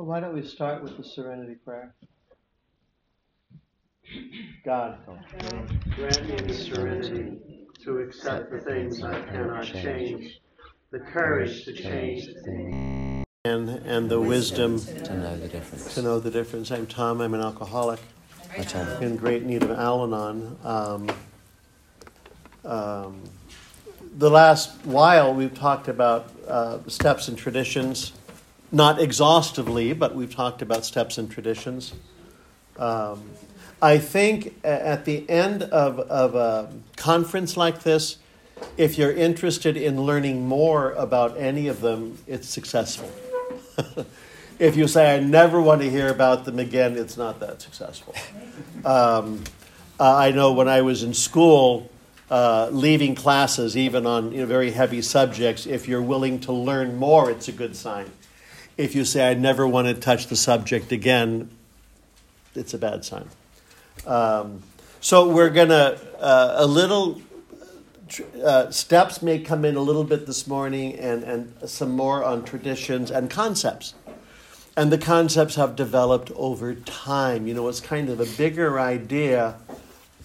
Well, why don't we start with the serenity prayer? God, grant me the serenity to accept the things I cannot change, the courage to change the things, and, and the wisdom to know the difference. to know the difference. I'm Tom, I'm an alcoholic in great need of Al Anon. Um, um, the last while we've talked about uh, steps and traditions, not exhaustively, but we've talked about steps and traditions. Um, I think at the end of, of a conference like this, if you're interested in learning more about any of them, it's successful. if you say, I never want to hear about them again, it's not that successful. Um, I know when I was in school, uh, leaving classes, even on you know, very heavy subjects, if you're willing to learn more, it's a good sign. If you say, I never want to touch the subject again, it's a bad sign. Um, so we're going to, uh, a little, uh, steps may come in a little bit this morning and, and some more on traditions and concepts. And the concepts have developed over time. You know, it's kind of a bigger idea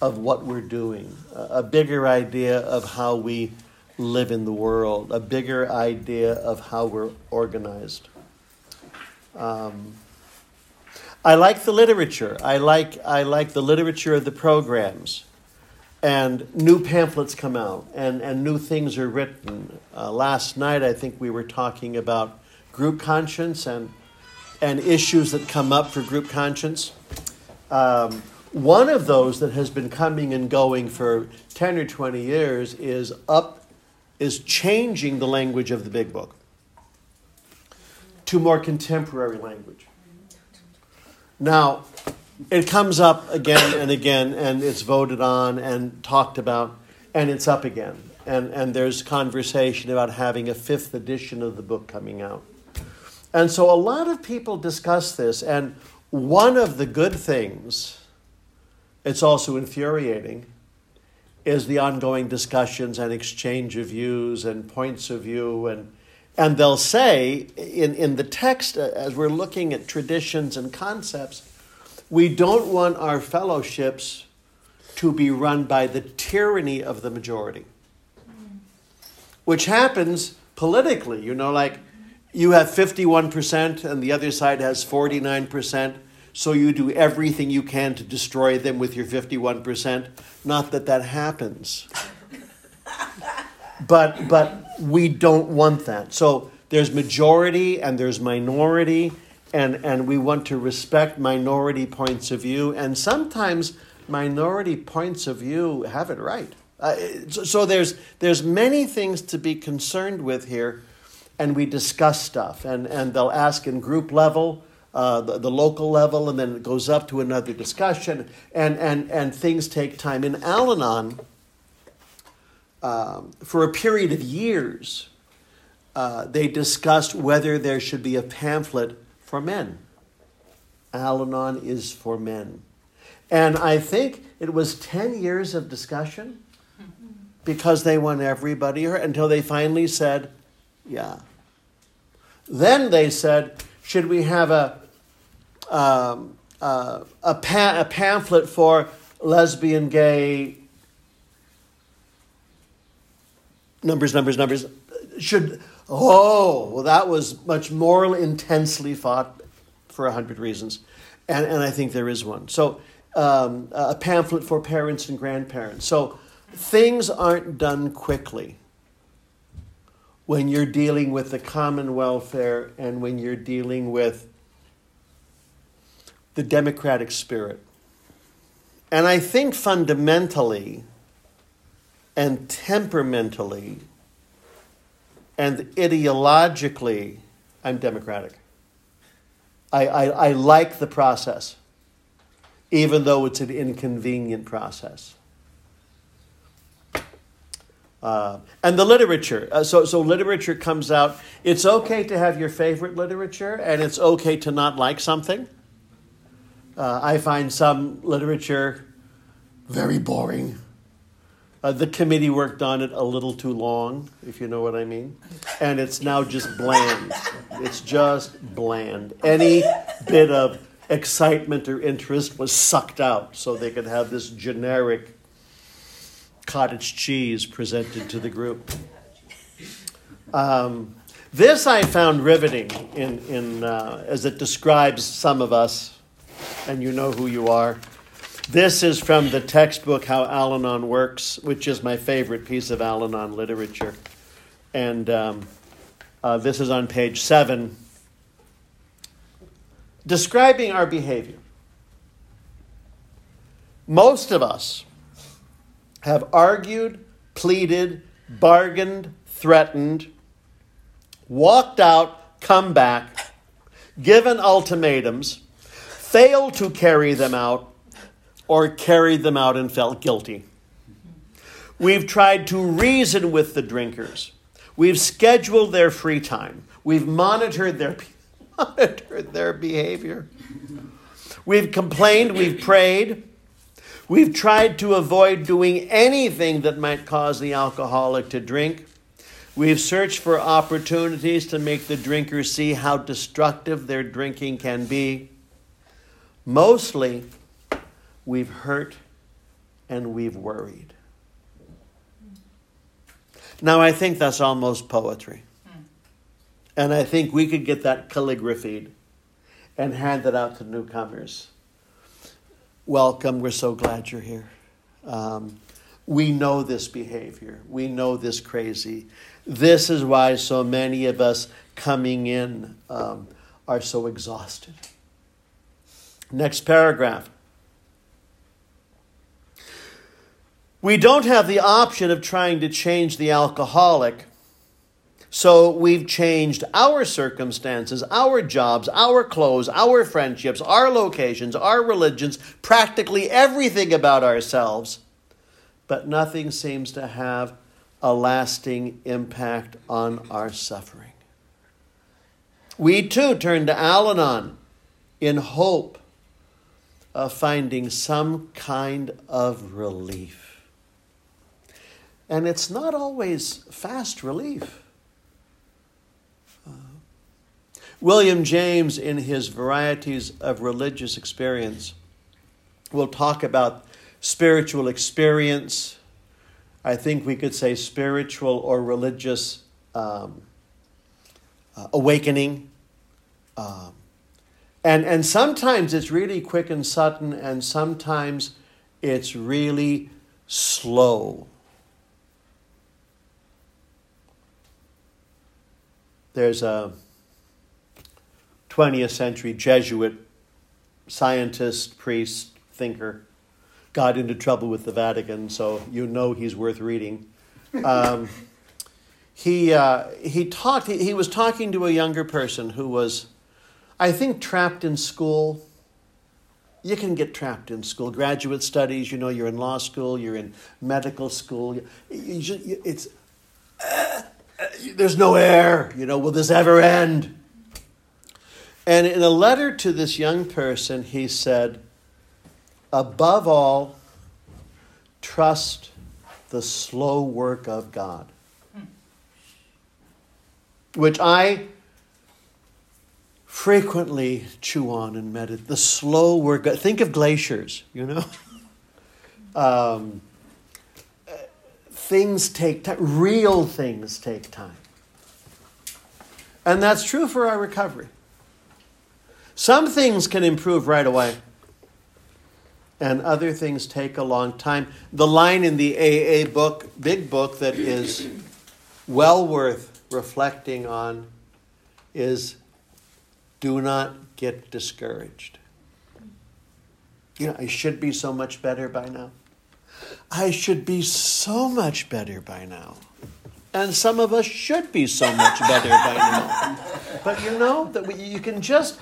of what we're doing, a bigger idea of how we live in the world, a bigger idea of how we're organized. Um, I like the literature. I like, I like the literature of the programs. And new pamphlets come out and, and new things are written. Uh, last night, I think we were talking about group conscience and, and issues that come up for group conscience. Um, one of those that has been coming and going for 10 or 20 years is up is changing the language of the big book to more contemporary language. Now, it comes up again and again, and it's voted on and talked about, and it's up again. And, and there's conversation about having a fifth edition of the book coming out. And so a lot of people discuss this, and one of the good things, it's also infuriating, is the ongoing discussions and exchange of views and points of view and and they'll say in, in the text, uh, as we're looking at traditions and concepts, we don't want our fellowships to be run by the tyranny of the majority, which happens politically. You know, like you have 51% and the other side has 49%, so you do everything you can to destroy them with your 51%. Not that that happens. But but we don't want that. So there's majority and there's minority, and, and we want to respect minority points of view. And sometimes minority points of view have it right. Uh, so, so there's there's many things to be concerned with here, and we discuss stuff, and, and they'll ask in group level. Uh, the, the local level, and then it goes up to another discussion, and, and, and things take time. In Al Anon, um, for a period of years, uh, they discussed whether there should be a pamphlet for men. Al Anon is for men. And I think it was 10 years of discussion because they want everybody until they finally said, yeah. Then they said, should we have a, um, uh, a, pa- a pamphlet for lesbian, gay, numbers, numbers, numbers. Should oh well, that was much more intensely fought for a hundred reasons, and and I think there is one. So um, a pamphlet for parents and grandparents. So things aren't done quickly when you're dealing with the common welfare and when you're dealing with the democratic spirit. And I think fundamentally and temperamentally and ideologically, I'm Democratic. I, I, I, like the process, even though it's an inconvenient process. Uh, and the literature. Uh, so, so literature comes out. It's okay to have your favorite literature, and it's okay to not like something. Uh, I find some literature very boring Uh, the committee worked on it a little too long, if you know what I mean. And it's now just bland. It's just bland. Any bit of excitement or interest was sucked out so they could have this generic cottage cheese presented to the group. Um, this I found riveting in, in, uh, as it describes some of us, and you know who you are. This is from the textbook How Al Anon Works, which is my favorite piece of Al Anon literature. And um, uh, this is on page seven, describing our behavior. Most of us have argued, pleaded, bargained, threatened, walked out, come back, given ultimatums, failed to carry them out, or carried them out and felt guilty. We've tried to reason with the drinkers. We've scheduled their free time. We've monitored their, monitored their behavior. We've complained, we've prayed. We've tried to avoid doing anything that might cause the alcoholic to drink. We've searched for opportunities to make the drinker see how destructive their drinking can be. Mostly, we've hurt and we've worried. Now, I think that's almost poetry. And I think we could get that calligraphied and hand it out to newcomers. Welcome, we're so glad you're here. Um, we know this behavior, we know this crazy. This is why so many of us coming in um, are so exhausted. Next paragraph. We don't have the option of trying to change the alcoholic. So we've changed our circumstances, our jobs, our clothes, our friendships, our locations, our religions, practically everything about ourselves. But nothing seems to have a lasting impact on our suffering. We too turn to Al Anon in hope of finding some kind of relief. And it's not always fast relief. Uh, William James, in his Varieties of Religious Experience, will talk about spiritual experience I think we could say spiritual or religious um, uh, awakening. Um, and, and sometimes it's really quick and sudden, and sometimes it's really slow. There's a 20th century Jesuit scientist, priest, thinker got into trouble with the Vatican, so you know he's worth reading. Um, he, uh, he, talked, he, he was talking to a younger person who was, I think, trapped in school. You can get trapped in school. Graduate studies, you know, you're in law school, you're in medical school. You, you, it's, uh, there's no air. You know, will this ever end? And in a letter to this young person, he said, above all, trust the slow work of God. Which I frequently chew on and meditate. The slow work. Think of glaciers, you know? um, things take time, real things take time. And that's true for our recovery. Some things can improve right away and other things take a long time. The line in the AA book, big book, that is well worth reflecting on is do not get discouraged. You know, I should be so much better by now. I should be so much better by now. And some of us should be so much better by now. But you know, that we, you can just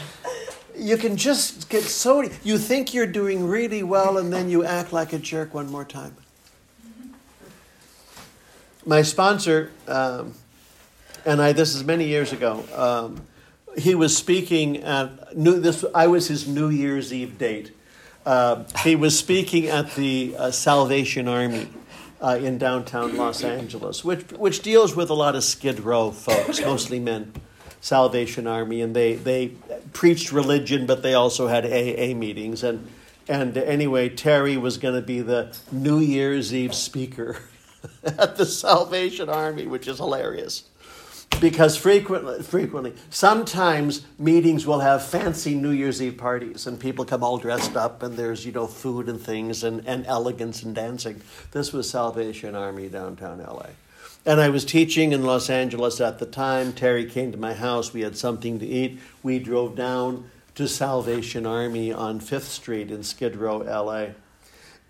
you can just get so you think you're doing really well and then you act like a jerk one more time my sponsor um, and i this is many years ago um, he was speaking at new this i was his new year's eve date uh, he was speaking at the uh, salvation army uh, in downtown Los Angeles, which, which deals with a lot of Skid Row folks, mostly men. Salvation Army, and they, they preached religion, but they also had AA meetings. And, and anyway, Terry was going to be the New Year's Eve speaker at the Salvation Army, which is hilarious. Because frequently, frequently, sometimes meetings will have fancy New Year's Eve parties, and people come all dressed up, and there's you know food and things, and, and elegance and dancing. This was Salvation Army downtown LA. And I was teaching in Los Angeles at the time. Terry came to my house. We had something to eat. We drove down to Salvation Army on Fifth Street in Skid Row, LA.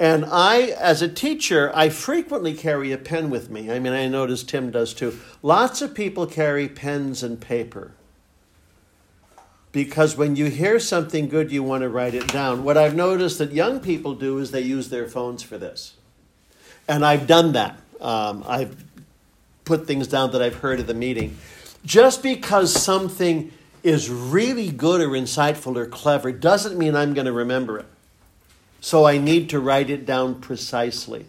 And I, as a teacher, I frequently carry a pen with me. I mean, I notice Tim does too. Lots of people carry pens and paper. Because when you hear something good, you want to write it down. What I've noticed that young people do is they use their phones for this. And I've done that. Um, I've put things down that I've heard at the meeting. Just because something is really good or insightful or clever doesn't mean I'm going to remember it. So I need to write it down precisely.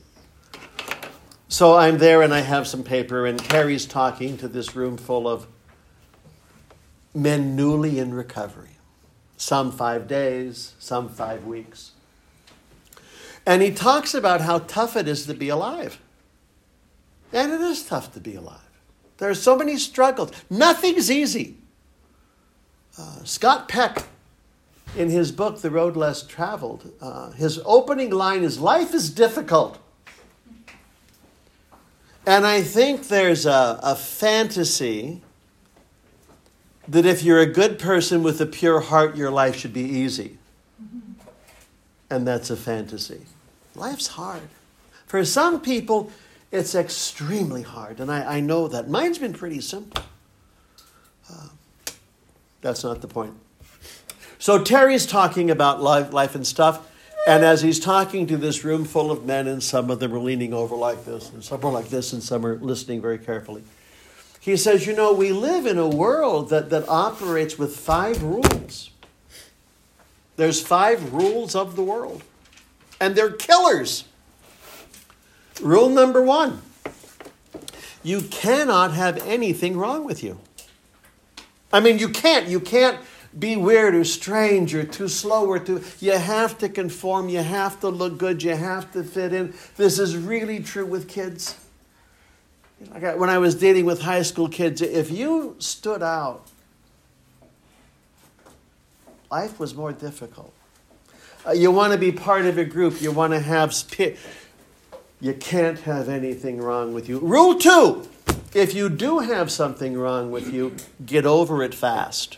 So I'm there and I have some paper, and Terry's talking to this room full of men newly in recovery. Some five days, some five weeks. And he talks about how tough it is to be alive. And it is tough to be alive. There are so many struggles. Nothing's easy. Uh, Scott Peck, in his book, The Road Less Traveled, uh, his opening line is Life is difficult. And I think there's a, a fantasy that if you're a good person with a pure heart, your life should be easy. And that's a fantasy. Life's hard. For some people, it's extremely hard, and I, I know that. Mine's been pretty simple. Uh, that's not the point. So Terry's talking about life, life and stuff, and as he's talking to this room full of men, and some of them are leaning over like this, and some are like this, and some are listening very carefully, he says, You know, we live in a world that, that operates with five rules. There's five rules of the world, and they're killers. Rule number one you cannot have anything wrong with you. I mean, you can't. You can't be weird or strange or too slow or too. You have to conform. You have to look good. You have to fit in. This is really true with kids. When I was dating with high school kids, if you stood out, life was more difficult. Uh, you want to be part of a group. You want to have. You can't have anything wrong with you. Rule two if you do have something wrong with you, get over it fast.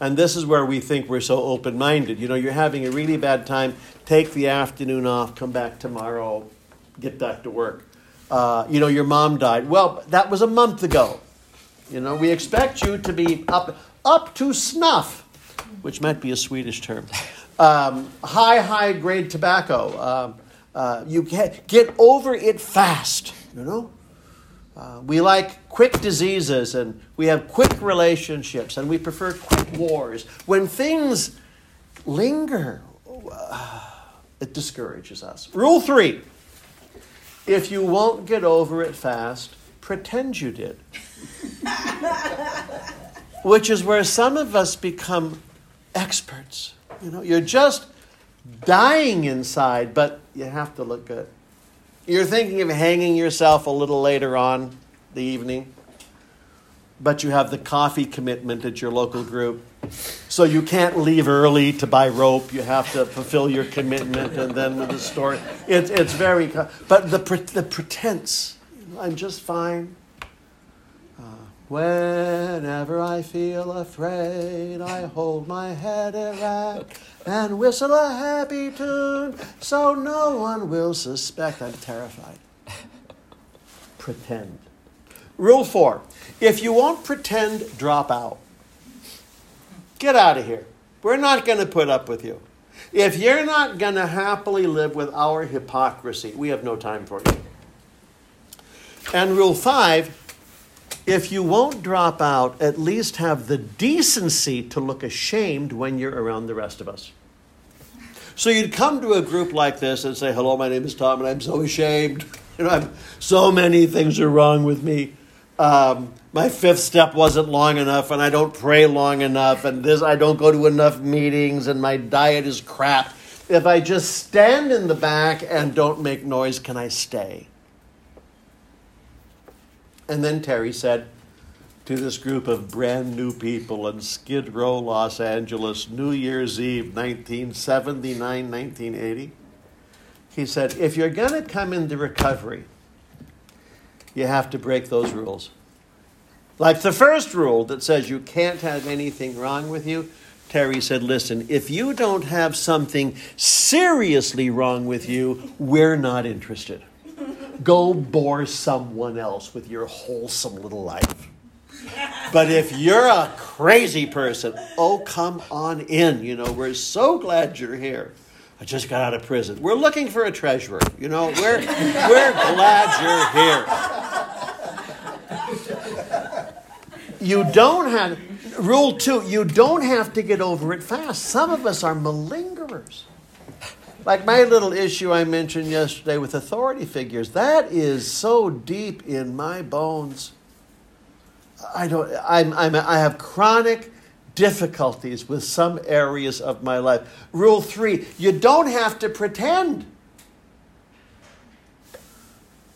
And this is where we think we're so open minded. You know, you're having a really bad time, take the afternoon off, come back tomorrow, get back to work. Uh, you know, your mom died. Well, that was a month ago. You know, we expect you to be up, up to snuff, which might be a Swedish term um, high, high grade tobacco. Um, uh, you get over it fast, you know? Uh, we like quick diseases and we have quick relationships and we prefer quick wars. When things linger, uh, it discourages us. Rule three if you won't get over it fast, pretend you did. Which is where some of us become experts. You know, you're just dying inside, but you have to look good. You're thinking of hanging yourself a little later on the evening, but you have the coffee commitment at your local group. So you can't leave early to buy rope. You have to fulfill your commitment, and then with the story, it's it's very. But the the pretense, I'm just fine. Uh, whenever I feel afraid, I hold my head erect and whistle a happy tune so no one will suspect I'm terrified. pretend. Rule four if you won't pretend, drop out. Get out of here. We're not going to put up with you. If you're not going to happily live with our hypocrisy, we have no time for you. And rule five if you won't drop out, at least have the decency to look ashamed when you're around the rest of us. So you'd come to a group like this and say, Hello, my name is Tom, and I'm so ashamed. You know, I'm, so many things are wrong with me. Um, my fifth step wasn't long enough, and I don't pray long enough, and this I don't go to enough meetings, and my diet is crap. If I just stand in the back and don't make noise, can I stay? And then Terry said to this group of brand new people in Skid Row, Los Angeles, New Year's Eve, 1979, 1980, he said, if you're going to come into recovery, you have to break those rules. Like the first rule that says you can't have anything wrong with you, Terry said, Listen, if you don't have something seriously wrong with you, we're not interested. Go bore someone else with your wholesome little life. But if you're a crazy person, oh, come on in. You know, we're so glad you're here. I just got out of prison. We're looking for a treasurer. You know, we're, we're glad you're here. You don't have, rule two, you don't have to get over it fast. Some of us are malingerers. Like my little issue I mentioned yesterday with authority figures, that is so deep in my bones. I don't, I'm, I'm, I have chronic difficulties with some areas of my life. Rule three you don't have to pretend.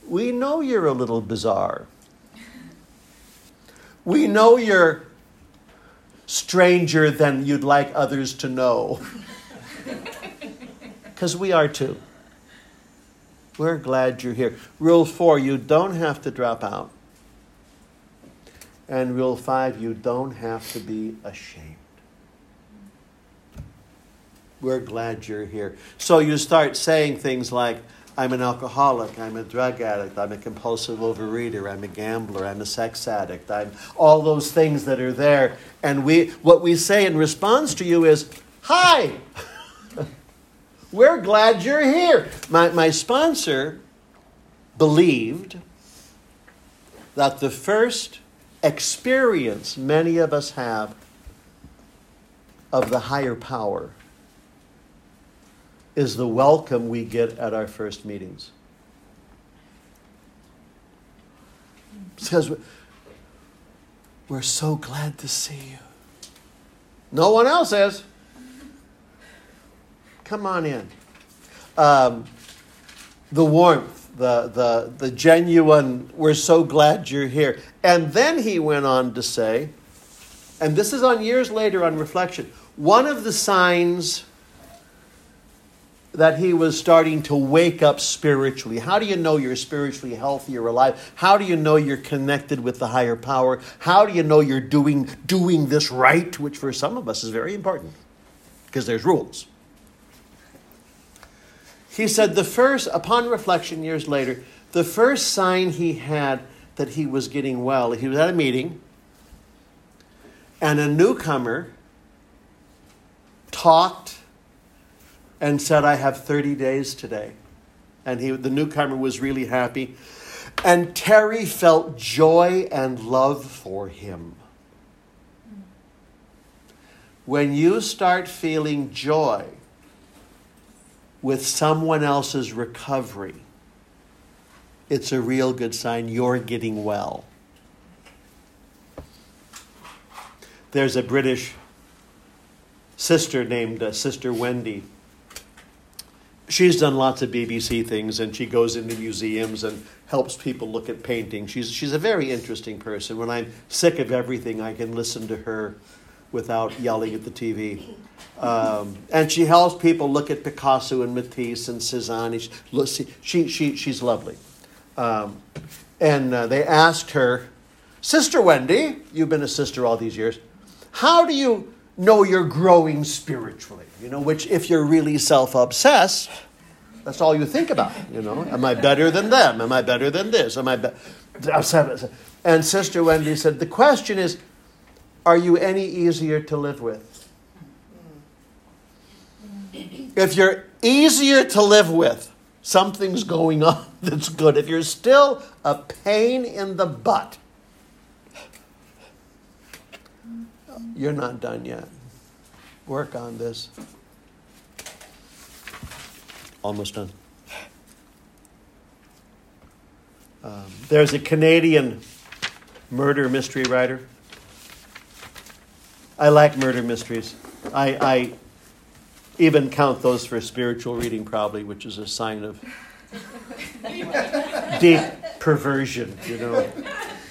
We know you're a little bizarre. We know you're stranger than you'd like others to know. Because we are too. We're glad you're here. Rule four you don't have to drop out. And rule five, you don't have to be ashamed. We're glad you're here. So you start saying things like, I'm an alcoholic, I'm a drug addict, I'm a compulsive overeater, I'm a gambler, I'm a sex addict, I'm all those things that are there. And we what we say in response to you is, Hi! We're glad you're here. My, my sponsor believed that the first experience many of us have of the higher power is the welcome we get at our first meetings. Because we're so glad to see you. No one else is. Come on in. Um, the warmth the, the, the genuine, we're so glad you're here. And then he went on to say, and this is on years later on reflection, one of the signs that he was starting to wake up spiritually. How do you know you're spiritually healthy or alive? How do you know you're connected with the higher power? How do you know you're doing doing this right, which for some of us is very important because there's rules. He said the first, upon reflection years later, the first sign he had that he was getting well, he was at a meeting, and a newcomer talked and said, I have 30 days today. And he, the newcomer was really happy. And Terry felt joy and love for him. When you start feeling joy, with someone else's recovery, it's a real good sign you're getting well. There's a British sister named uh, Sister Wendy. She's done lots of BBC things and she goes into museums and helps people look at paintings. She's, she's a very interesting person. When I'm sick of everything, I can listen to her without yelling at the TV. Um, and she helps people look at Picasso and Matisse and Cezanne. She, she, she, she's lovely. Um, and uh, they asked her, Sister Wendy, you've been a sister all these years, how do you know you're growing spiritually? You know, which if you're really self obsessed, that's all you think about. You know, am I better than them? Am I better than this? Am I better? And Sister Wendy said, the question is, are you any easier to live with? If you're easier to live with, something's going on that's good. If you're still a pain in the butt, you're not done yet. Work on this. Almost done. Um, there's a Canadian murder mystery writer. I like murder mysteries. I, I even count those for spiritual reading, probably, which is a sign of deep perversion, you know.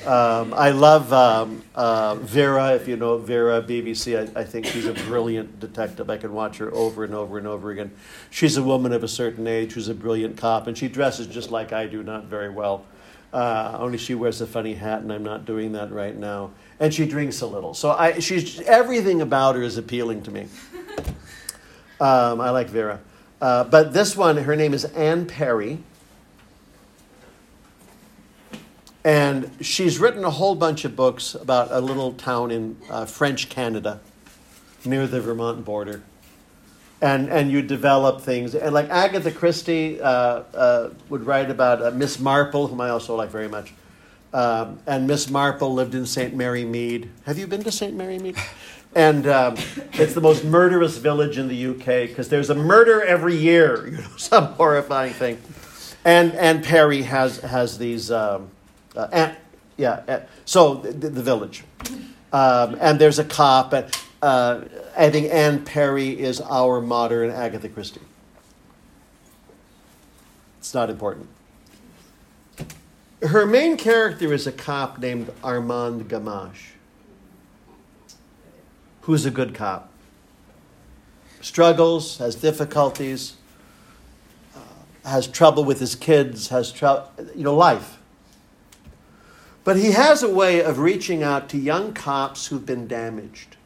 Um, I love um, uh, Vera, if you know Vera, BBC. I, I, think she's a brilliant detective. I can watch her over and over and over again. She's a woman of a certain age who's a brilliant cop, and she dresses just like I do, not very well. Uh, only she wears a funny hat, and I'm not doing that right now. And she drinks a little. So I, she's, everything about her is appealing to me. Um, I like Vera. Uh, but this one, her name is Anne Perry. And she's written a whole bunch of books about a little town in uh, French Canada near the Vermont border. And, and you develop things. And like Agatha Christie uh, uh, would write about uh, Miss Marple, whom I also like very much. Um, and Miss Marple lived in St. Mary Mead. Have you been to St. Mary Mead? And um, it's the most murderous village in the UK because there's a murder every year, you know, some horrifying thing. And, and Perry has, has these. Um, uh, and, yeah, uh, so the, the village. Um, and there's a cop. And, uh, I think Anne Perry is our modern Agatha Christie. It's not important. Her main character is a cop named Armand Gamache, who's a good cop. Struggles, has difficulties, uh, has trouble with his kids, has trouble, you know, life. But he has a way of reaching out to young cops who've been damaged.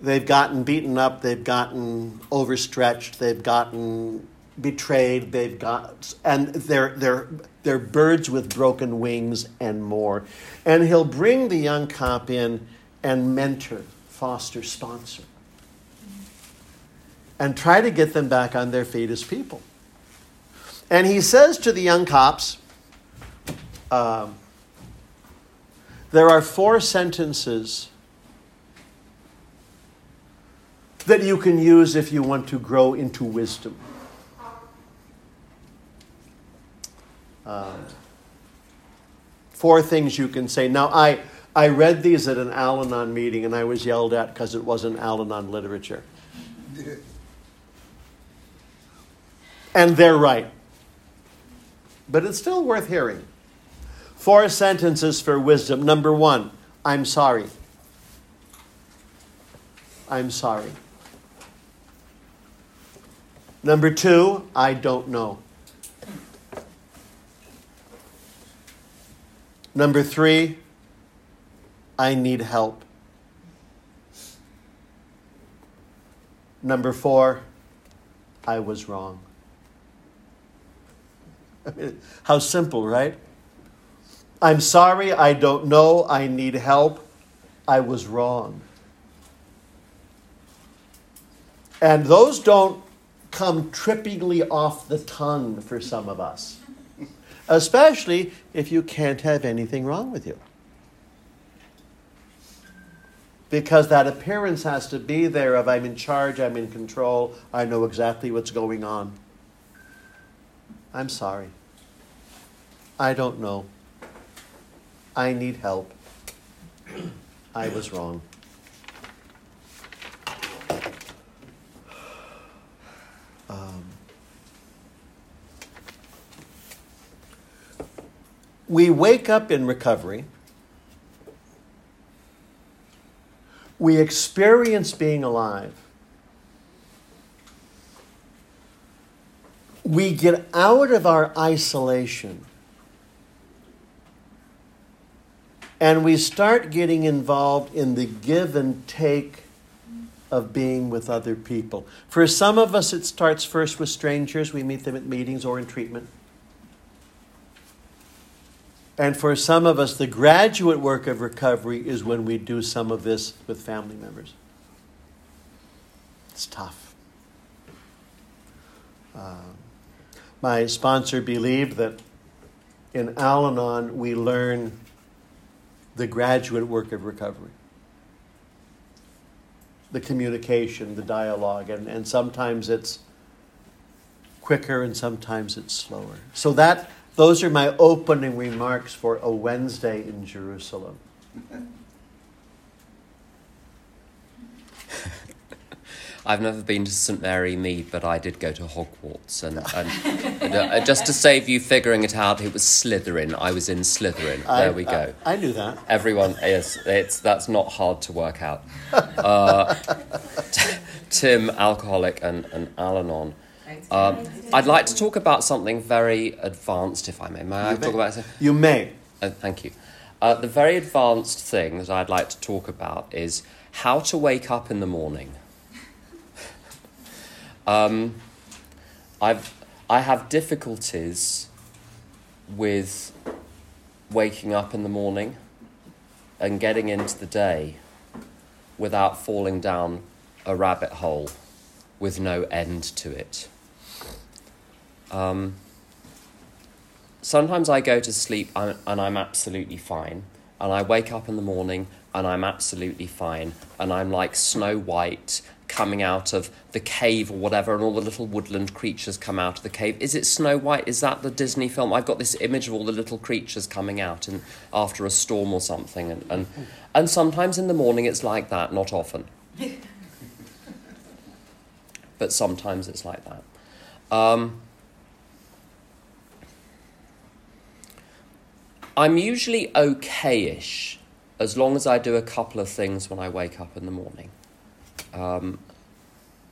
They've gotten beaten up, they've gotten overstretched, they've gotten betrayed, they've got and they're they're they're birds with broken wings and more. And he'll bring the young cop in and mentor, foster, sponsor. And try to get them back on their feet as people. And he says to the young cops, um, there are four sentences that you can use if you want to grow into wisdom. Um, four things you can say. Now, I, I read these at an Al Anon meeting and I was yelled at because it wasn't Al Anon literature. And they're right. But it's still worth hearing. Four sentences for wisdom. Number one, I'm sorry. I'm sorry. Number two, I don't know. Number three, I need help. Number four, I was wrong. I mean, how simple, right? I'm sorry, I don't know, I need help, I was wrong. And those don't come trippingly off the tongue for some of us, especially if you can't have anything wrong with you. Because that appearance has to be there of I'm in charge, I'm in control, I know exactly what's going on. I'm sorry. I don't know. I need help. I was wrong. Um, we wake up in recovery. We experience being alive. We get out of our isolation And we start getting involved in the give and take of being with other people. For some of us, it starts first with strangers. We meet them at meetings or in treatment. And for some of us, the graduate work of recovery is when we do some of this with family members. It's tough. Uh, my sponsor believed that in Al Anon we learn the graduate work of recovery. the communication, the dialogue, and, and sometimes it's quicker and sometimes it's slower. So that those are my opening remarks for a Wednesday in Jerusalem. I've never been to St Mary Mead, but I did go to Hogwarts, and, and, and uh, just to save you figuring it out, it was Slytherin. I was in Slytherin. There we go. I, I, knew that. Everyone is. It's that's not hard to work out. Uh, t- Tim, alcoholic, and and Al-Anon. Um, I'd like to talk about something very advanced, if I may. May I You talk may. about it? You may. Uh, thank you. Uh, the very advanced thing that I'd like to talk about is how to wake up in the morning. Um, I've, I have difficulties with waking up in the morning and getting into the day without falling down a rabbit hole with no end to it. Um, sometimes I go to sleep and and I'm absolutely fine, and I wake up in the morning and I'm absolutely fine, and I'm like Snow White coming out of the cave or whatever, and all the little woodland creatures come out of the cave. Is it Snow White? Is that the Disney film? I've got this image of all the little creatures coming out and after a storm or something, and, and, and sometimes in the morning it's like that, not often. but sometimes it's like that. Um, I'm usually okay-ish as long as I do a couple of things when I wake up in the morning. Um,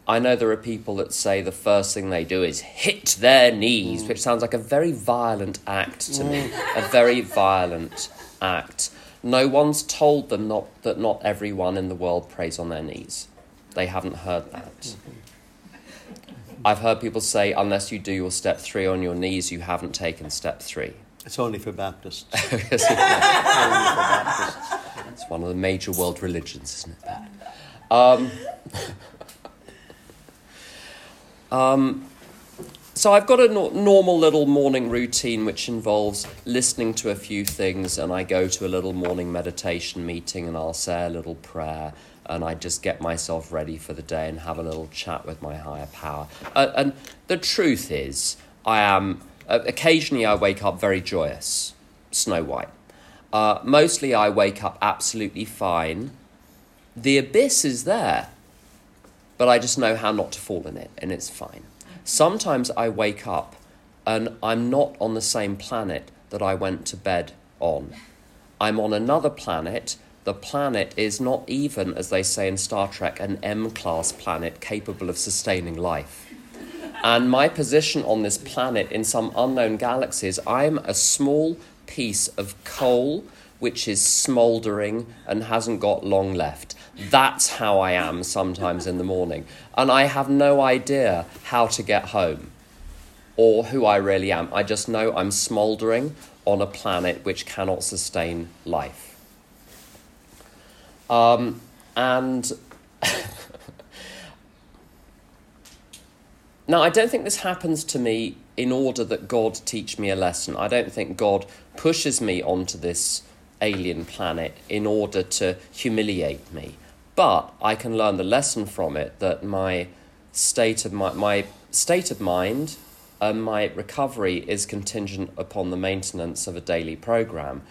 I know there are people that say the first thing they do is hit their knees, which sounds like a very violent act to me. A very violent act. No one's told them not, that not everyone in the world prays on their knees. They haven't heard that. I've heard people say, unless you do your step three on your knees, you haven't taken step three. It's only for Baptists. it's only for Baptists. one of the major world religions, isn't it? Pat? Um, um, so I've got a no- normal little morning routine which involves listening to a few things, and I go to a little morning meditation meeting, and I'll say a little prayer, and I just get myself ready for the day and have a little chat with my higher power. Uh, and the truth is, I am uh, occasionally I wake up very joyous, Snow White. Uh, mostly I wake up absolutely fine. The abyss is there, but I just know how not to fall in it, and it's fine. Sometimes I wake up and I'm not on the same planet that I went to bed on. I'm on another planet. The planet is not even, as they say in Star Trek, an M class planet capable of sustaining life. And my position on this planet in some unknown galaxies, I'm a small piece of coal which is smouldering and hasn't got long left. That's how I am sometimes in the morning. And I have no idea how to get home or who I really am. I just know I'm smouldering on a planet which cannot sustain life. Um, and now, I don't think this happens to me in order that God teach me a lesson. I don't think God pushes me onto this alien planet in order to humiliate me. But I can learn the lesson from it that my state of my, my state of mind and my recovery is contingent upon the maintenance of a daily program.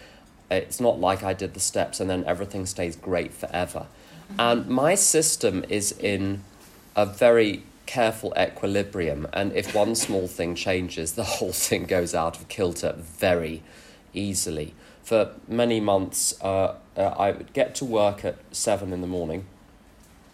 It's not like I did the steps and then everything stays great forever. Mm-hmm. And my system is in a very careful equilibrium, and if one small thing changes, the whole thing goes out of kilter very easily. For many months, uh, uh, I would get to work at seven in the morning,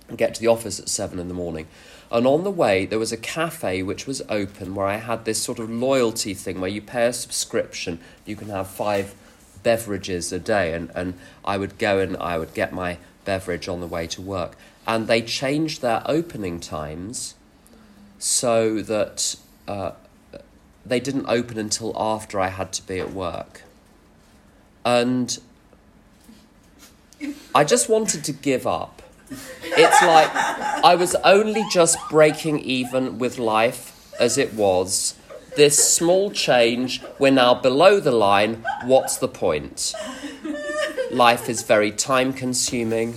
and get to the office at seven in the morning, and on the way there was a cafe which was open where I had this sort of loyalty thing where you pay a subscription, you can have five beverages a day, and, and I would go and I would get my beverage on the way to work. And they changed their opening times so that uh, they didn't open until after I had to be at work. And I just wanted to give up. It's like I was only just breaking even with life as it was. This small change, we're now below the line. What's the point? Life is very time consuming.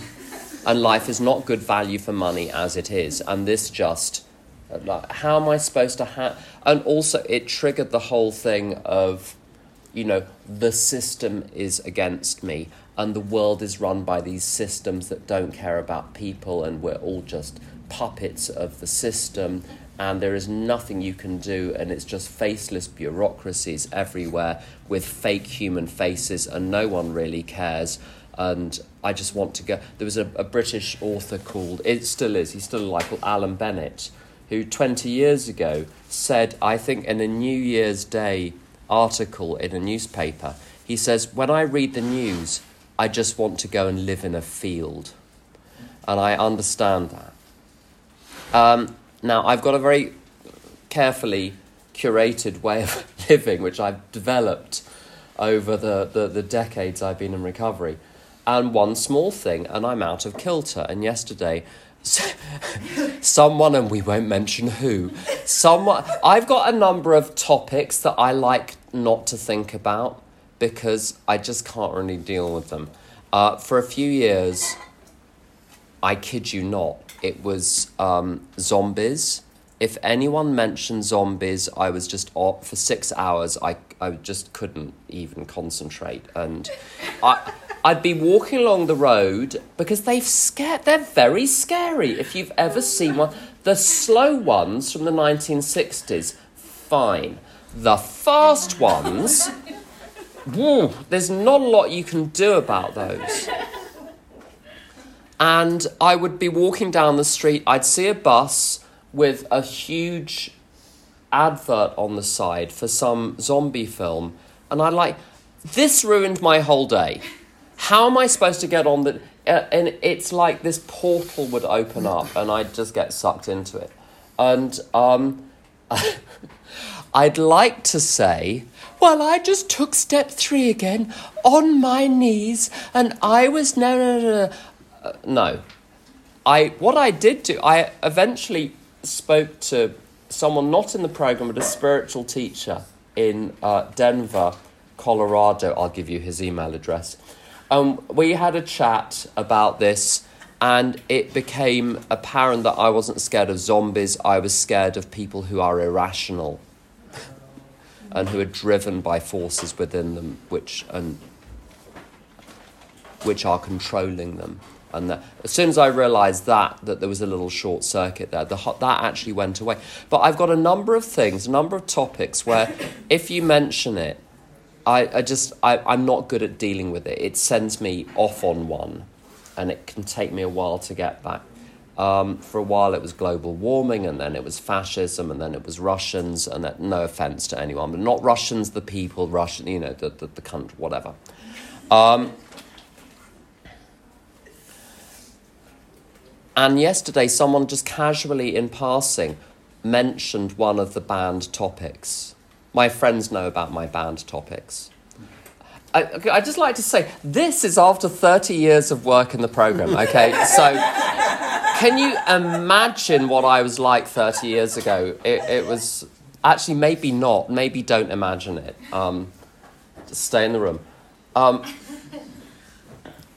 and life is not good value for money as it is. And this just, like, how am I supposed to have? And also, it triggered the whole thing of, you know, the system is against me, and the world is run by these systems that don't care about people, and we're all just puppets of the system and there is nothing you can do, and it's just faceless bureaucracies everywhere with fake human faces, and no one really cares. And I just want to go. There was a, a British author called, it still is, he's still alive, called Alan Bennett, who 20 years ago said, I think in a New Year's Day article in a newspaper, he says, When I read the news, I just want to go and live in a field. And I understand that. Um, now, I've got a very carefully curated way of living, which I've developed over the, the, the, decades I've been in recovery. And one small thing, and I'm out of kilter. And yesterday, someone, and we won't mention who, someone, I've got a number of topics that I like not to think about because I just can't really deal with them. Uh, for a few years, I kid you not, it was um, zombies. If anyone mentioned zombies, I was just off for six hours. I, I just couldn't even concentrate. And I, I'd be walking along the road because they've scared, they're very scary. If you've ever seen one, the slow ones from the 1960s, fine. The fast ones, woo, there's not a lot you can do about those. And I would be walking down the street, I'd see a bus with a huge advert on the side for some zombie film, and I'd like, this ruined my whole day. How am I supposed to get on that? Uh, and it's like this portal would open up, and I'd just get sucked into it. And um, I'd like to say, well, I just took step three again on my knees, and I was no, no, no, no no. I what I did do, I eventually spoke to someone not in the program, but a spiritual teacher in uh, Denver, Colorado. I'll give you his email address. Um, we had a chat about this, and it became apparent that I wasn't scared of zombies. I was scared of people who are irrational and who are driven by forces within them, which and which are controlling them. And that, as soon as I realised that, that there was a little short circuit there, the, that actually went away. But I've got a number of things, a number of topics where if you mention it, I, I just, I, I'm not good at dealing with it. It sends me off on one, and it can take me a while to get back. Um, for a while, it was global warming, and then it was fascism, and then it was Russians, and that, no offense to anyone, but not Russians, the people, Russian, you know, the, the, the country, whatever. Um, And yesterday, someone just casually in passing mentioned one of the banned topics. My friends know about my banned topics. I, I just like to say this is after 30 years of work in the program, okay? so, can you imagine what I was like 30 years ago? It, it was actually maybe not, maybe don't imagine it. Um, just stay in the room. Um,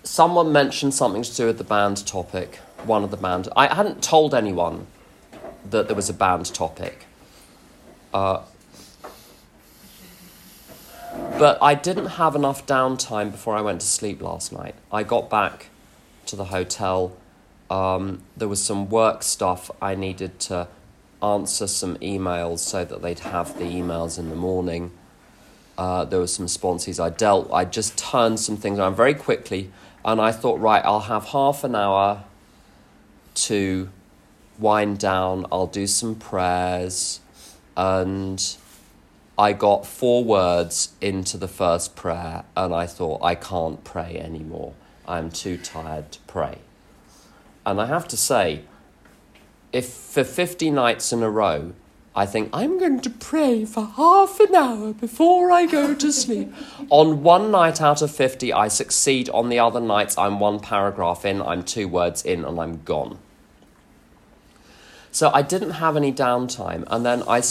someone mentioned something to do with the banned topic one of the band. I hadn't told anyone that there was a banned topic. Uh, but I didn't have enough downtime before I went to sleep last night. I got back to the hotel. Um, there was some work stuff I needed to answer some emails so that they'd have the emails in the morning. Uh, there were some sponsors I dealt. I just turned some things around very quickly, and I thought, right, I'll have half an hour to wind down, I'll do some prayers, and I got four words into the first prayer, and I thought, I can't pray anymore. I'm too tired to pray. And I have to say, if for 50 nights in a row, I think I'm going to pray for half an hour before I go to sleep. on one night out of 50, I succeed. On the other nights, I'm one paragraph in, I'm two words in, and I'm gone. So I didn't have any downtime. And then I,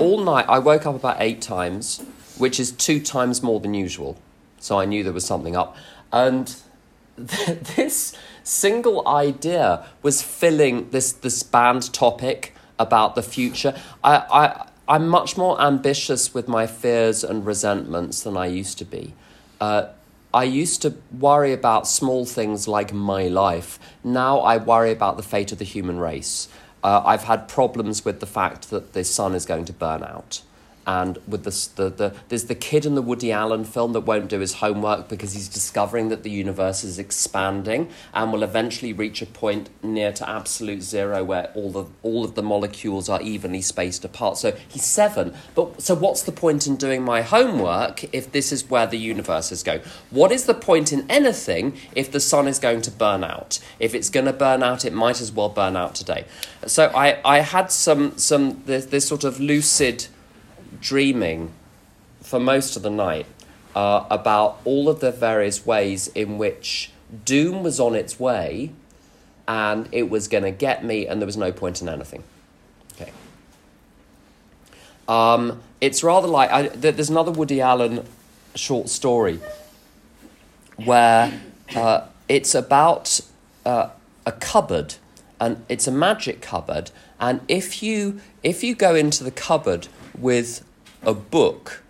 all night, I woke up about eight times, which is two times more than usual. So I knew there was something up. And this single idea was filling this, this banned topic about the future. I, I, I'm much more ambitious with my fears and resentments than I used to be. Uh, I used to worry about small things like my life. Now I worry about the fate of the human race. Uh, I've had problems with the fact that the sun is going to burn out and with this, the, the there's the kid in the Woody Allen film that won't do his homework because he's discovering that the universe is expanding and will eventually reach a point near to absolute zero where all the all of the molecules are evenly spaced apart. So he's seven. But so what's the point in doing my homework if this is where the universe is going? What is the point in anything if the sun is going to burn out? If it's going to burn out, it might as well burn out today. So I, I had some some this, this sort of lucid dreaming for most of the night uh, about all of the various ways in which doom was on its way and it was going to get me and there was no point in anything. Okay. Um, it's rather like I, there's another Woody Allen short story where uh, it's about uh, a cupboard and it's a magic cupboard and if you if you go into the cupboard with a book,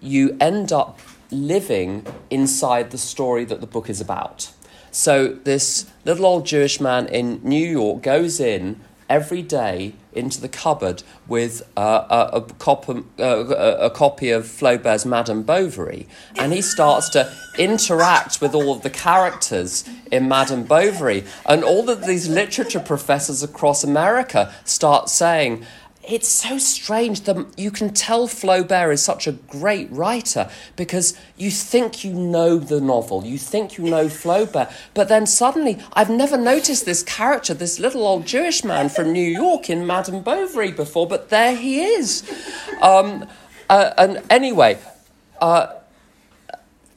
you end up living inside the story that the book is about. So, this little old Jewish man in New York goes in every day into the cupboard with uh, a, a, cop, uh, a, copy of Flaubert's Madame Bovary, and he starts to interact with all of the characters in Madame Bovary. And all of these literature professors across America start saying, it's so strange that you can tell Flaubert is such a great writer because you think you know the novel, you think you know Flaubert, but then suddenly I've never noticed this character, this little old Jewish man from New York in Madame Bovary before, but there he is. Um, uh, and anyway, uh,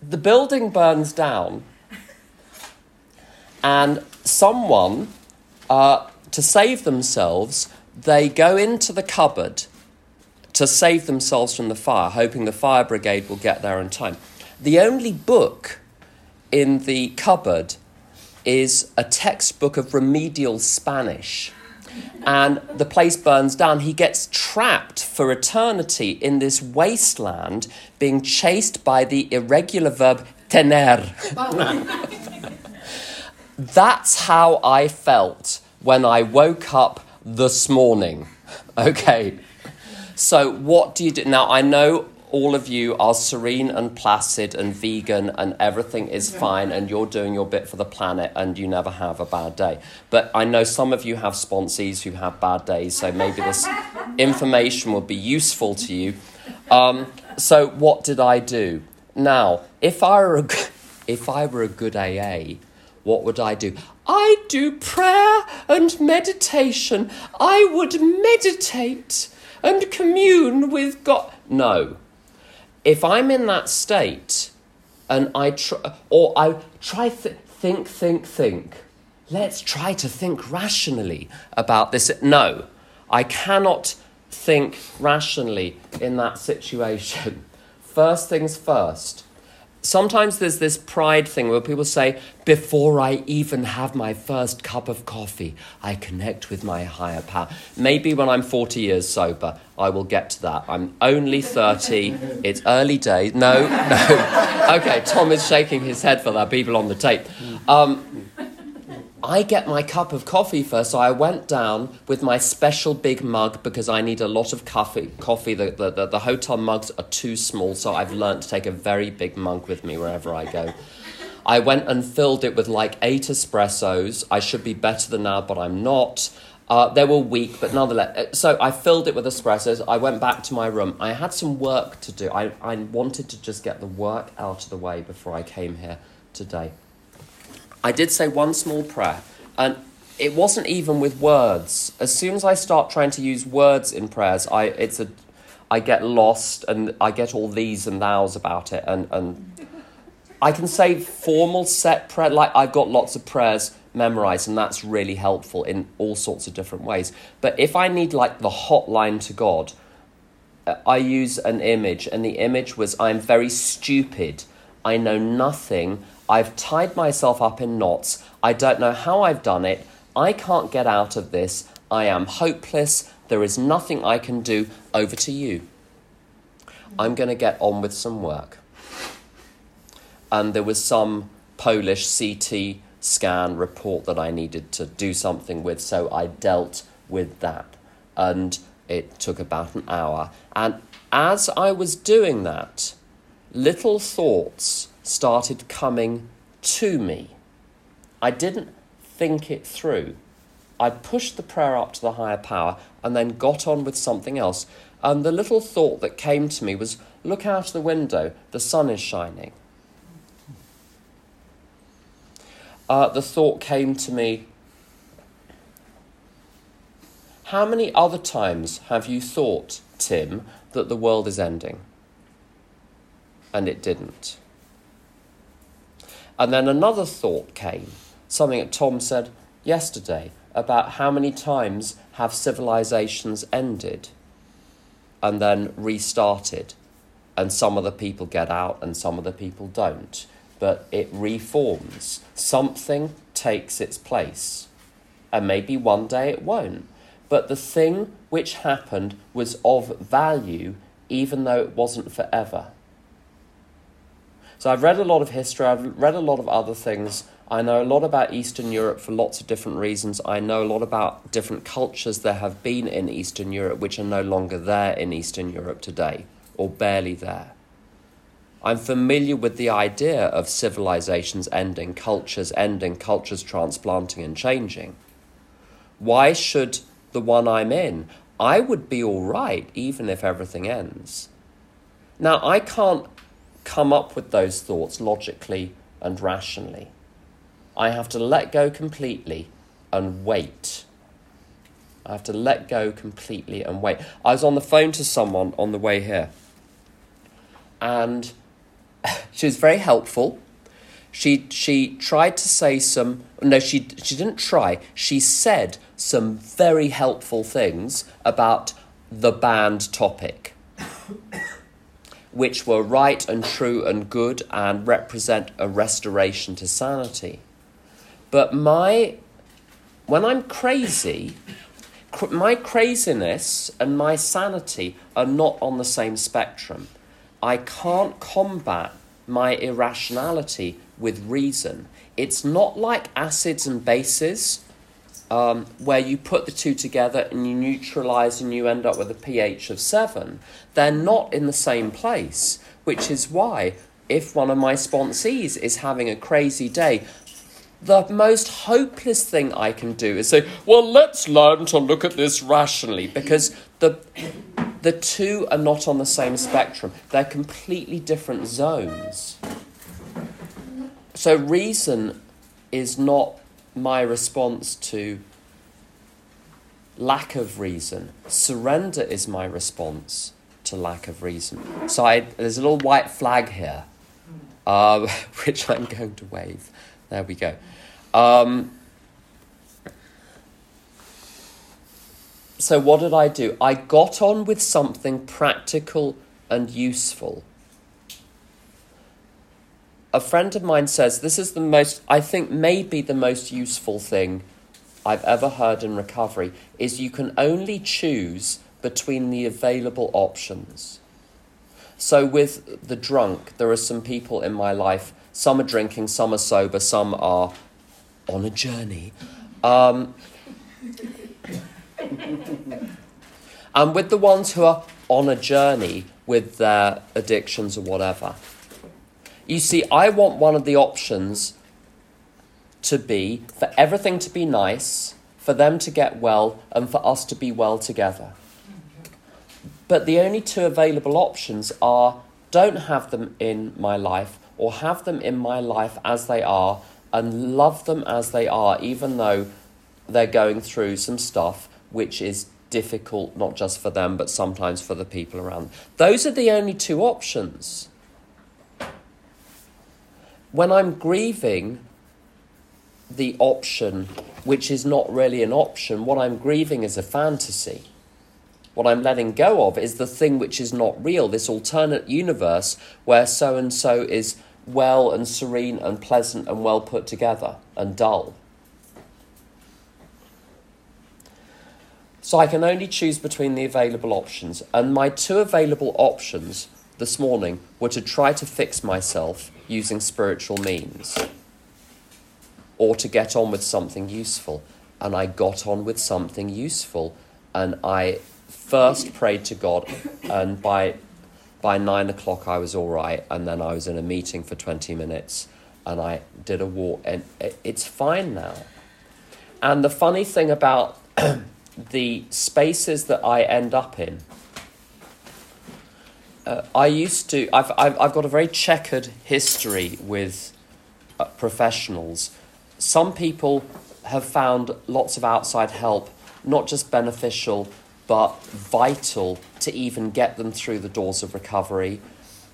the building burns down, and someone, uh, to save themselves, they go into the cupboard to save themselves from the fire, hoping the fire brigade will get there in time. The only book in the cupboard is a textbook of remedial Spanish. And the place burns down. He gets trapped for eternity in this wasteland, being chased by the irregular verb tener. That's how I felt when I woke up this morning. Okay. So, what do you do? Now, I know all of you are serene and placid and vegan and everything is fine and you're doing your bit for the planet and you never have a bad day. But I know some of you have sponsees who have bad days, so maybe this information will be useful to you. Um, so, what did I do? Now, if I were a, if I were a good AA, what would I do? I do prayer and meditation. I would meditate and commune with God. No. If I'm in that state and I try, or I try th- think, think, think, let's try to think rationally about this. No, I cannot think rationally in that situation. First things first, sometimes there's this pride thing where people say, before I even have my first cup of coffee, I connect with my higher power. Maybe when I'm 40 years sober, I will get to that. I'm only 30, it's early days. No, no. Okay, Tom is shaking his head for that, people on the tape. Um, I get my cup of coffee first, so I went down with my special big mug because I need a lot of coffee. Coffee. The, the, the, the hotel mugs are too small, so I've learned to take a very big mug with me wherever I go. I went and filled it with like eight espressos. I should be better than now, but I'm not. Uh, they were weak, but nonetheless. Uh, so I filled it with espressos. I went back to my room. I had some work to do. I, I wanted to just get the work out of the way before I came here today. I did say one small prayer, and it wasn't even with words. As soon as I start trying to use words in prayers, I it's a I get lost and I get all these and thous about it, and and I can say formal set prayer. Like I've got lots of prayers memorized, and that's really helpful in all sorts of different ways. But if I need like the hotline to God, uh, I use an image, and the image was I'm very stupid. I know nothing I've tied myself up in knots. I don't know how I've done it. I can't get out of this. I am hopeless. There is nothing I can do. Over to you. I'm going to get on with some work. And there was some Polish CT scan report that I needed to do something with, so I dealt with that. And it took about an hour. And as I was doing that, little thoughts started coming to me. I didn't think it through. I pushed the prayer up to the higher power and then got on with something else. And the little thought that came to me was look out the window, the sun is shining. Uh, the thought came to me how many other times have you thought, Tim, that the world is ending? And it didn't. And then another thought came, something that Tom said yesterday about how many times have civilizations ended and then restarted, and some of the people get out and some of the people don't. But it reforms. Something takes its place. And maybe one day it won't. But the thing which happened was of value, even though it wasn't forever. So I've read a lot of history, I've read a lot of other things I know a lot about Eastern Europe for lots of different reasons. I know a lot about different cultures there have been in Eastern Europe which are no longer there in Eastern Europe today, or barely there. I'm familiar with the idea of civilizations ending, cultures ending, cultures transplanting and changing. Why should the one I'm in? I would be all right even if everything ends. Now, I can't come up with those thoughts logically and rationally. I have to let go completely and wait. I have to let go completely and wait. I was on the phone to someone on the way here, and she was very helpful. She she tried to say some no she she didn't try. She said some very helpful things about the banned topic, which were right and true and good and represent a restoration to sanity. But my, when I'm crazy, cr- my craziness and my sanity are not on the same spectrum. I can't combat my irrationality with reason. It's not like acids and bases, um, where you put the two together and you neutralize and you end up with a pH of 7. They're not in the same place, which is why if one of my sponsees is having a crazy day, the most hopeless thing I can do is say, well, let's learn to look at this rationally, because the, the two are not on the same spectrum. They're completely different zones. So, reason is not my response to lack of reason. Surrender is my response to lack of reason. So, I, there's a little white flag here, uh, which I'm going to wave. There we go. Um, so, what did I do? I got on with something practical and useful. A friend of mine says this is the most, I think, maybe the most useful thing I've ever heard in recovery is you can only choose between the available options. So, with the drunk, there are some people in my life some are drinking, some are sober, some are on a journey. Um, and with the ones who are on a journey with their addictions or whatever, you see, I want one of the options to be for everything to be nice, for them to get well, and for us to be well together. But the only two available options are don't have them in my life or have them in my life as they are and love them as they are, even though they're going through some stuff which is difficult, not just for them, but sometimes for the people around. Those are the only two options. When I'm grieving the option, which is not really an option, what I'm grieving is a fantasy. What I'm letting go of is the thing which is not real, this alternate universe where so and so is well and serene and pleasant and well put together and dull. So I can only choose between the available options. And my two available options this morning were to try to fix myself using spiritual means or to get on with something useful. And I got on with something useful. And I first prayed to God, and by, by nine o'clock I was all right. And then I was in a meeting for 20 minutes and I did a walk, and it's fine now. And the funny thing about the spaces that I end up in, uh, I used to, I've, I've, I've got a very checkered history with uh, professionals. Some people have found lots of outside help not just beneficial, but vital to even get them through the doors of recovery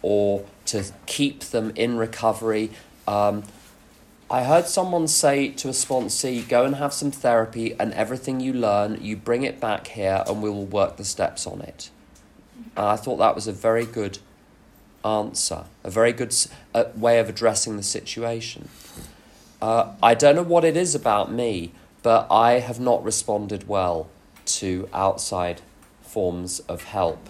or to keep them in recovery. Um, I heard someone say to a sponsee, go and have some therapy, and everything you learn, you bring it back here, and we will work the steps on it. And I thought that was a very good answer, a very good uh, way of addressing the situation. Uh, I don't know what it is about me, but I have not responded well to outside forms of help.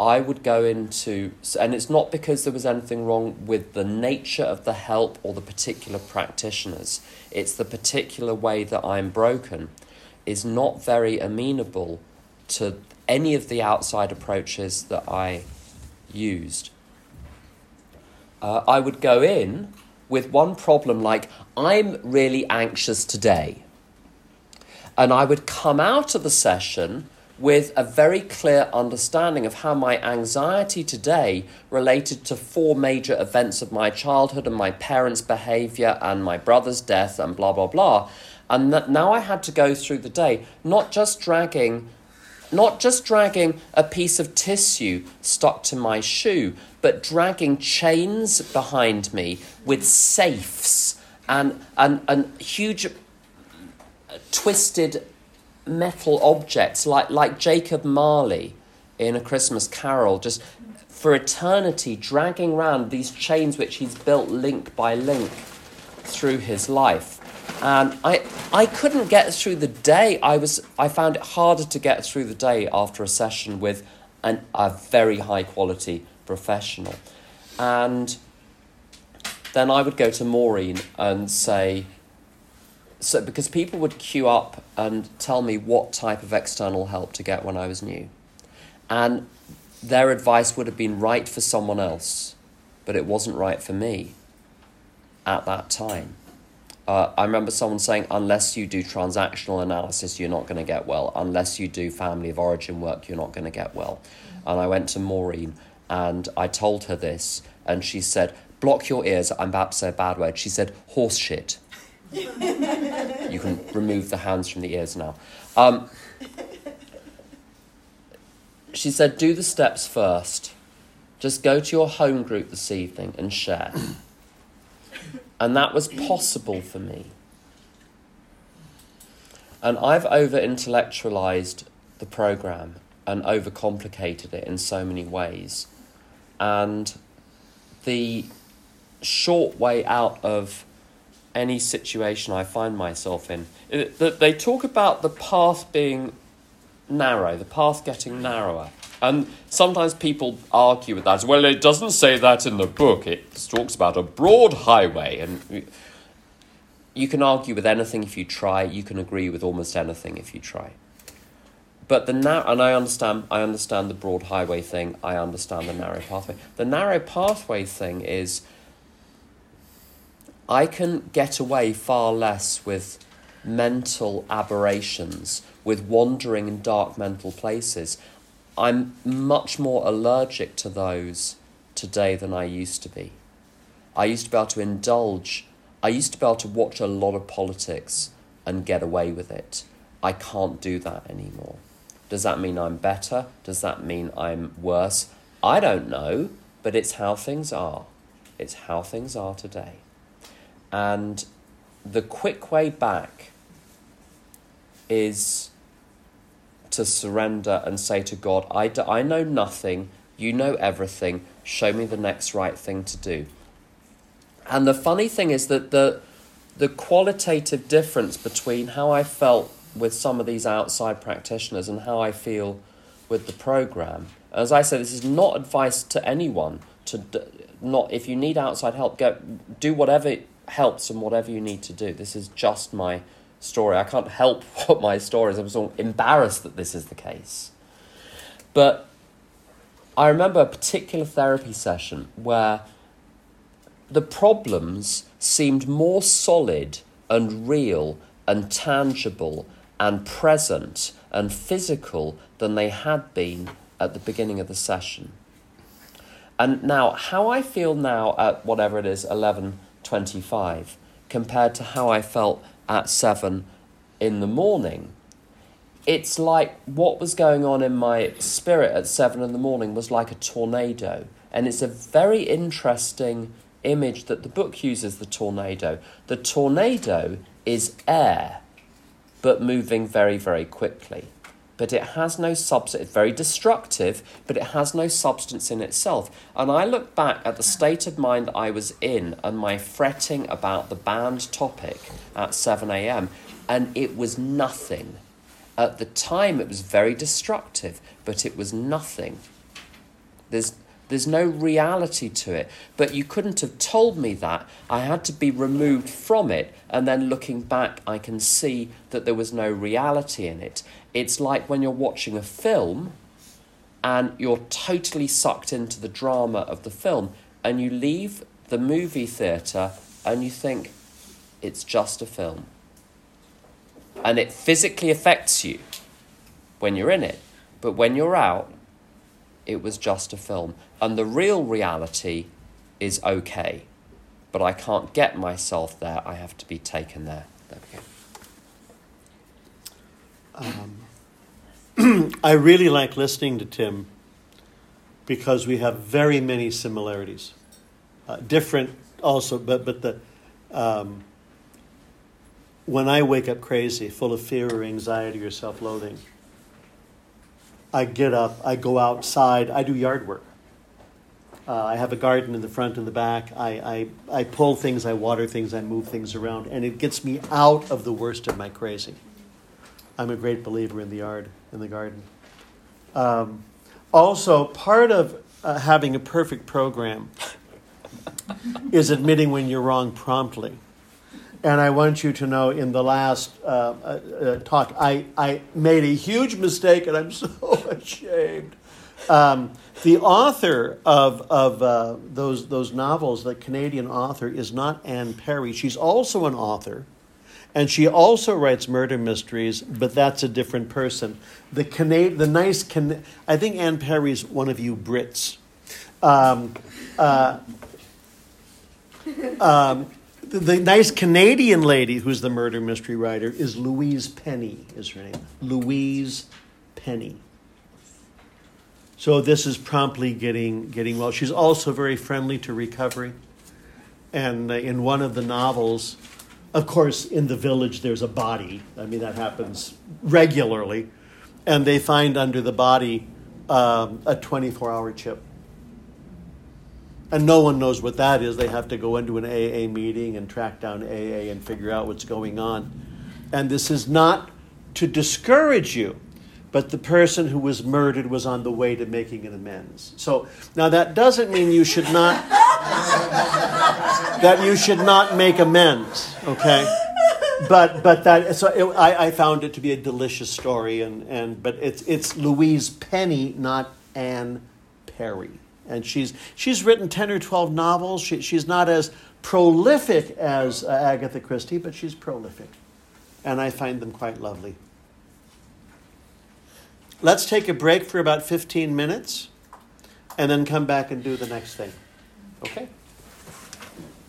I would go into, and it's not because there was anything wrong with the nature of the help or the particular practitioners, it's the particular way that I'm broken is not very amenable to any of the outside approaches that I used. Uh, I would go in with one problem like, I'm really anxious today. And I would come out of the session with a very clear understanding of how my anxiety today related to four major events of my childhood and my parents' behavior and my brother's death and blah, blah, blah. And that now I had to go through the day, not just dragging. Not just dragging a piece of tissue stuck to my shoe, but dragging chains behind me with safes and, and, and huge uh, twisted metal objects like, like Jacob Marley in A Christmas Carol, just for eternity dragging round these chains which he's built link by link through his life. And I, I couldn't get through the day. I, was, I found it harder to get through the day after a session with an, a very high quality professional. And then I would go to Maureen and say, so because people would queue up and tell me what type of external help to get when I was new. And their advice would have been right for someone else, but it wasn't right for me at that time. Uh, I remember someone saying, unless you do transactional analysis, you're not going to get well. Unless you do family of origin work, you're not going to get well. And I went to Maureen and I told her this, and she said, Block your ears. I'm about to say a bad word. She said, Horse shit. you can remove the hands from the ears now. Um, she said, Do the steps first. Just go to your home group this evening and share. And that was possible for me. And I've over intellectualized the program and overcomplicated it in so many ways. And the short way out of any situation I find myself in. They talk about the path being narrow, the path getting narrower. And sometimes people argue with that. Well, it doesn't say that in the book. It talks about a broad highway. And you can argue with anything if you try. You can agree with almost anything if you try. But the narrow, and I understand, I understand the broad highway thing. I understand the narrow pathway. The narrow pathway thing is I can get away far less with mental aberrations, with wandering in dark mental places. I'm much more allergic to those today than I used to be. I used to be able to indulge, I used to be able to watch a lot of politics and get away with it. I can't do that anymore. Does that mean I'm better? Does that mean I'm worse? I don't know, but it's how things are. It's how things are today. And the quick way back is to surrender and say to God, I, know nothing, you know everything, show me the next right thing to do. And the funny thing is that the the qualitative difference between how I felt with some of these outside practitioners and how I feel with the program. As I said, this is not advice to anyone to d- not if you need outside help, go do whatever helps and whatever you need to do. This is just my story. I can't help what my story is. I'm so embarrassed that this is the case. But I remember a particular therapy session where the problems seemed more solid and real and tangible and present and physical than they had been at the beginning of the session. And now, how I feel now at whatever it is, 11.25, compared to how I felt at 7 in the morning, it's like what was going on in my spirit at 7 in the morning was like a tornado. And it's a very interesting image that the book uses the tornado. The tornado is air, but moving very, very quickly. But it has no substance, it's very destructive, but it has no substance in itself. And I look back at the state of mind I was in and my fretting about the banned topic at 7 a.m., and it was nothing. At the time, it was very destructive, but it was nothing. There's there's no reality to it. But you couldn't have told me that. I had to be removed from it. And then looking back, I can see that there was no reality in it. It's like when you're watching a film and you're totally sucked into the drama of the film and you leave the movie theatre and you think, it's just a film. And it physically affects you when you're in it. But when you're out, it was just a film. And the real reality is okay. But I can't get myself there. I have to be taken there. There we go. Um, I really like listening to Tim because we have very many similarities. Uh, different also, but, but the, um, when I wake up crazy, full of fear or anxiety or self loathing, I get up, I go outside, I do yard work. Uh, I have a garden in the front and the back. I, I, I pull things, I water things, I move things around, and it gets me out of the worst of my crazy. I'm a great believer in the yard, in the garden. Um, also, part of uh, having a perfect program is admitting when you're wrong promptly. And I want you to know in the last uh, uh, uh, talk, I, I made a huge mistake and I'm so ashamed. Um, the author of, of uh, those, those novels, the Canadian author, is not Anne Perry. She's also an author, and she also writes murder mysteries, but that's a different person. The, Cana- the nice, Can- I think Anne Perry's one of you Brits. Um, uh, um, the, the, nice Canadian lady who's the murder mystery writer is Louise Penny, is her name. Louise Penny. So this is promptly getting getting well. She's also very friendly to recovery. And uh, in one of the novels, of course, in the village there's a body. I mean that happens regularly, and they find under the body um, a 24-hour chip. And no one knows what that is. They have to go into an AA meeting and track down AA and figure out what's going on. And this is not to discourage you but the person who was murdered was on the way to making an amends. So now that doesn't mean you should not that you should not make amends, okay? But but that so it, I, I found it to be a delicious story and, and but it's it's Louise Penny, not Anne Perry, and she's she's written ten or twelve novels. She, she's not as prolific as uh, Agatha Christie, but she's prolific, and I find them quite lovely. Let's take a break for about 15 minutes and then come back and do the next thing. Okay?